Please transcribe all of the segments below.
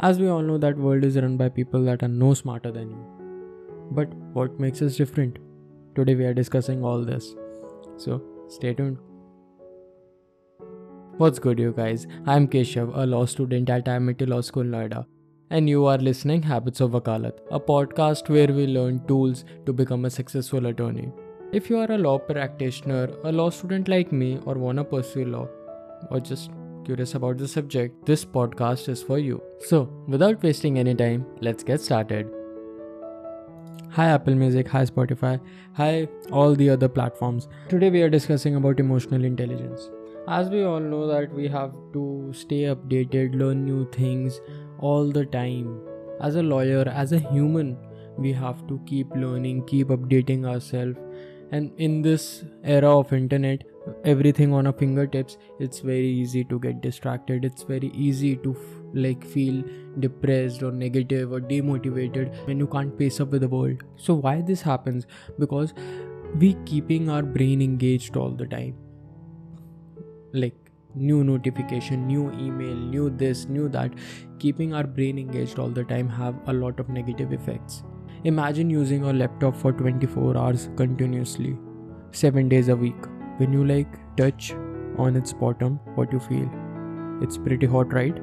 As we all know that world is run by people that are no smarter than you. But what makes us different? Today we are discussing all this. So stay tuned. What's good you guys? I'm Keshav, a law student at Amity Law School Noida. And you are listening Habits of Wakalat, a podcast where we learn tools to become a successful attorney. If you are a law practitioner, a law student like me, or wanna pursue law, or just curious about the subject, this podcast is for you. So, without wasting any time, let's get started. Hi Apple Music, hi Spotify, hi all the other platforms. Today we are discussing about emotional intelligence. As we all know that we have to stay updated, learn new things all the time. As a lawyer, as a human, we have to keep learning, keep updating ourselves and in this era of internet everything on our fingertips it's very easy to get distracted. It's very easy to f- like feel depressed or negative or demotivated when you can't pace up with the world. So why this happens? Because we keeping our brain engaged all the time. Like new notification new email new this new that keeping our brain engaged all the time have a lot of negative effects. Imagine using a laptop for 24 hours continuously, 7 days a week. When you like touch on its bottom, what you feel? It's pretty hot, right?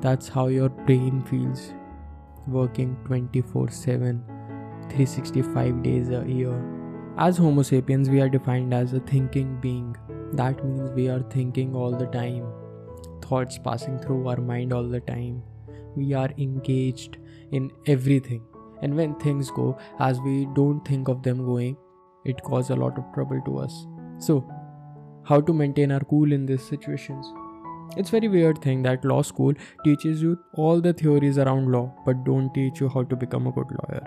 That's how your brain feels working 24 7, 365 days a year. As Homo sapiens, we are defined as a thinking being. That means we are thinking all the time, thoughts passing through our mind all the time. We are engaged in everything and when things go as we don't think of them going it causes a lot of trouble to us so how to maintain our cool in these situations it's very weird thing that law school teaches you all the theories around law but don't teach you how to become a good lawyer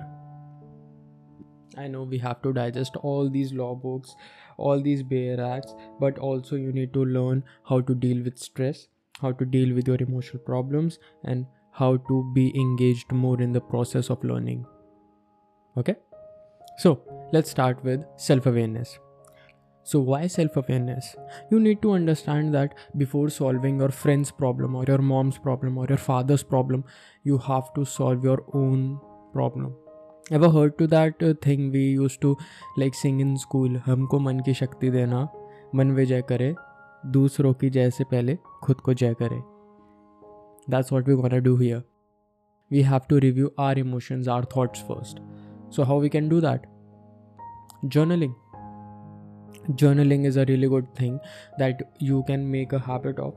i know we have to digest all these law books all these bare acts but also you need to learn how to deal with stress how to deal with your emotional problems and how to be engaged more in the process of learning. Okay? So, let's start with self awareness. So, why self awareness? You need to understand that before solving your friend's problem or your mom's problem or your father's problem, you have to solve your own problem. Ever heard to that uh, thing we used to like sing in school? हमको मन की शक्ति देना मन विजय करे दूसरों की जय से पहले खुद को जय करे that's what we're gonna do here. We have to review our emotions, our thoughts first. So, how we can do that? Journaling. Journaling is a really good thing that you can make a habit of.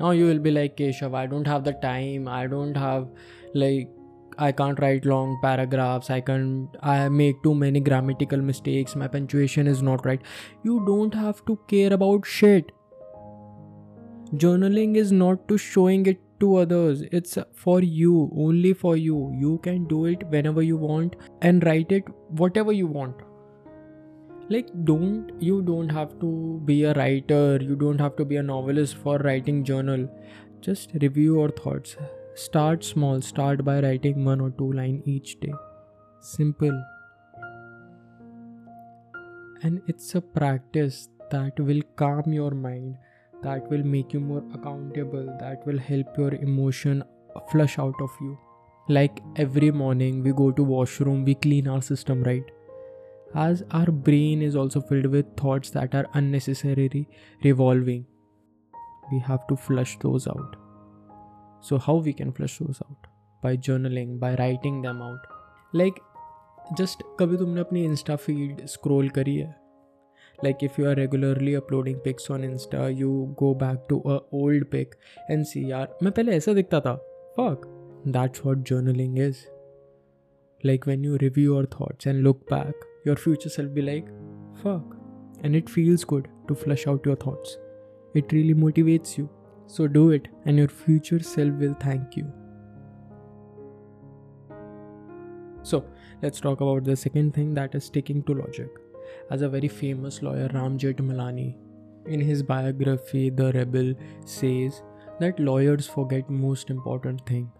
Now, you will be like, Keshav, I don't have the time, I don't have like I can't write long paragraphs. I can't. I make too many grammatical mistakes. My punctuation is not right. You don't have to care about shit journaling is not to showing it to others it's for you only for you you can do it whenever you want and write it whatever you want like don't you don't have to be a writer you don't have to be a novelist for writing journal. Just review your thoughts. Start small start by writing one or two line each day. Simple. And it's a practice that will calm your mind that will make you more accountable that will help your emotion flush out of you. Like every morning we go to washroom we clean our system right as our brain is also filled with thoughts that are unnecessarily revolving we have to flush those out so how we can flush those out by journaling by writing them out like just कभी तुमने अपनी Insta feed scroll करी है like if you are regularly uploading pics on insta you go back to a old pic and see यार मैं पहले ऐसा दिखता था fuck that's what journaling is like when you review your thoughts and look back your future self be like fuck and it feels good to flush out your thoughts it really motivates you so do it and your future self will thank you so let's talk about the second thing that is sticking to logic as a very famous lawyer Ram Jethmalani. In his biography, The Rebel says that lawyers forget most important thing.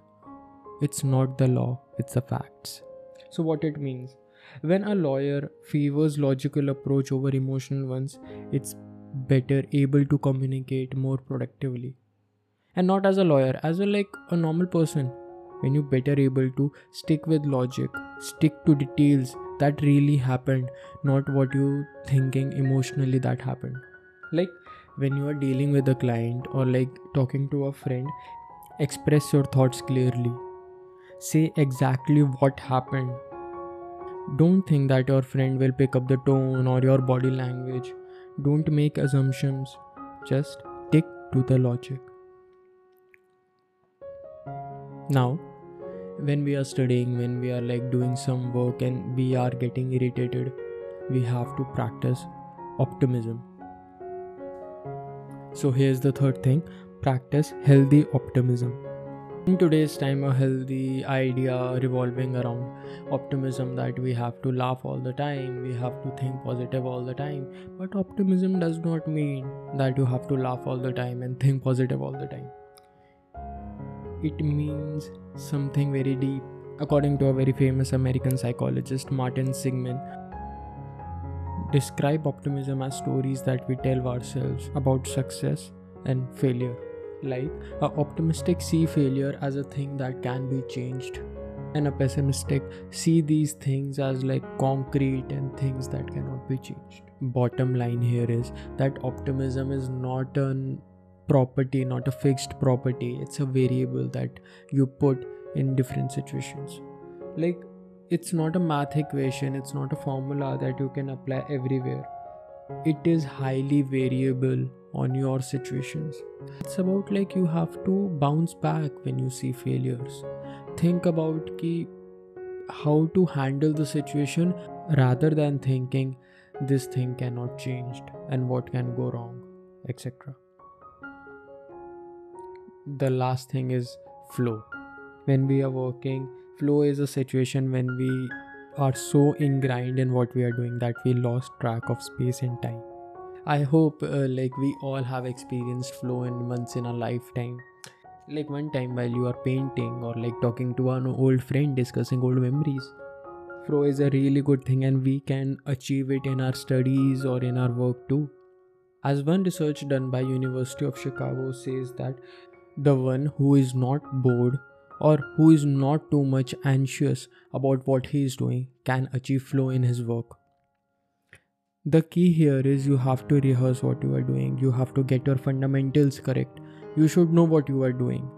It's not the law, it's the facts. So what it means? When a lawyer favors logical approach over emotional ones, it's better able to communicate more productively. and not as a lawyer as a like a normal person. When you better able to stick with logic stick to details that really happened not what you thinking emotionally that happened. Like when you are dealing with a client or like talking to a friend express your thoughts clearly. Say exactly what happened don't think that your friend will pick up the tone or your body language. Don't make assumptions. Just stick to the logic. Now when we are studying when we are like doing some work and we are getting irritated we have to practice optimism. So here's the third thing. Practice healthy optimism in today's time a healthy idea revolving around optimism that we have to laugh all the time we have to think positive all the time. But optimism does not mean that you have to laugh all the time and think positive all the time. It means something very deep. According to a very famous american psychologist martin seligman describe optimism as stories that we tell ourselves about success and failure. Like, a optimistic see failure as a thing that can be changed, and a pessimistic see these things as like concrete and things that cannot be changed. Bottom line here is that optimism is not a property, not a fixed property, it's a variable that you put in different situations. Like, it's not a math equation, it's not a formula that you can apply everywhere. It is highly variable on your situations. It's about like you have to bounce back when you see failures. Think about ki how to handle the situation rather than thinking this thing cannot change and what can go wrong, etc. The last thing is flow. When we are working, flow is a situation when we are so ingrained in what we are doing that we lost track of space and time i hope uh, like we all have experienced flow in once in a lifetime. Like one time while you are painting or like talking to an old friend discussing old memories. Flow is a really good thing and we can achieve it in our studies or in our work too. As one research done by university of chicago says that the one who is not bored or who is not too much anxious about what he is doing can achieve flow in his work. The key here is you have to rehearse what you are doing, you have to get your fundamentals correct, you should know what you are doing.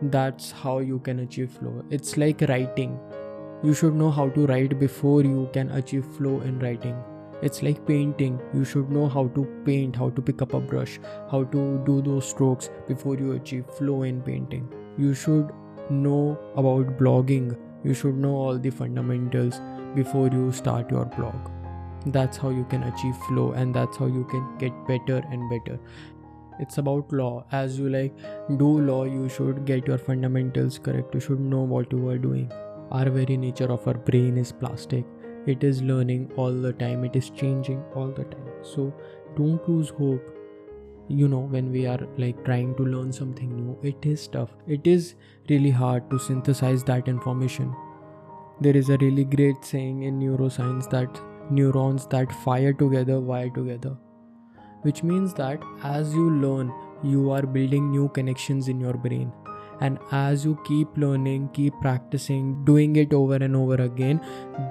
That's how you can achieve flow. It's like writing. You should know how to write before you can achieve flow in writing. It's like painting. You should know how to paint, how to pick up a brush, how to do those strokes before you achieve flow in painting. You should know about blogging, you should know all the fundamentals before you start your blog. That's how you can achieve flow and that's how you can get better and better. It's about law. As you like do law, you should get your fundamentals correct. You should know what you are doing. Our very nature of our brain is plastic. It is learning all the time. It is changing all the time. So don't lose hope you know when we are like trying to learn something new it is tough it is really hard to synthesize that information there is a really great saying in neuroscience that neurons that fire together wire together. Which means that as you learn you are building new connections in your brain. And as you keep learning keep practicing doing it over and over again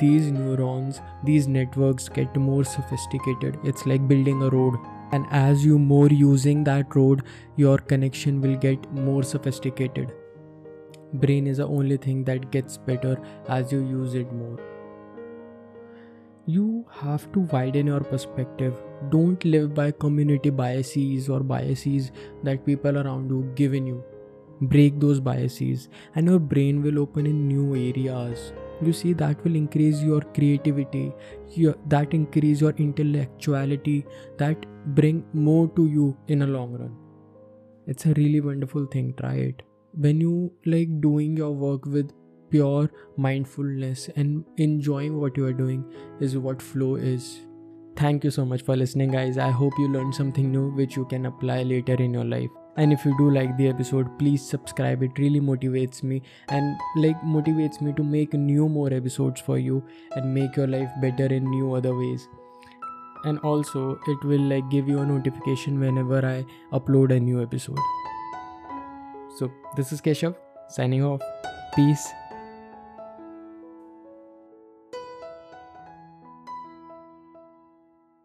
these neurons these networks get more sophisticated. It's like building a road. And as you more using that road your connection will get more sophisticated. Brain is the only thing that gets better as you use it more you have to widen your perspective. Don't live by community biases or biases that people around you given you. Break those biases and your brain will open in new areas. You see that will increase your creativity your, that increase your intellectuality that bring more to you in a long run. It's a really wonderful thing try it. When you like doing your work with pure mindfulness and enjoying what you are doing is what flow is. Thank you so much for listening guys. I hope you learned something new which you can apply later in your life. And if you do like the episode please subscribe. It really motivates me and like motivates me to make new more episodes for you and make your life better in new other ways. And also it will like give you a notification whenever i upload a new episode. So, this is Keshav signing off. Peace.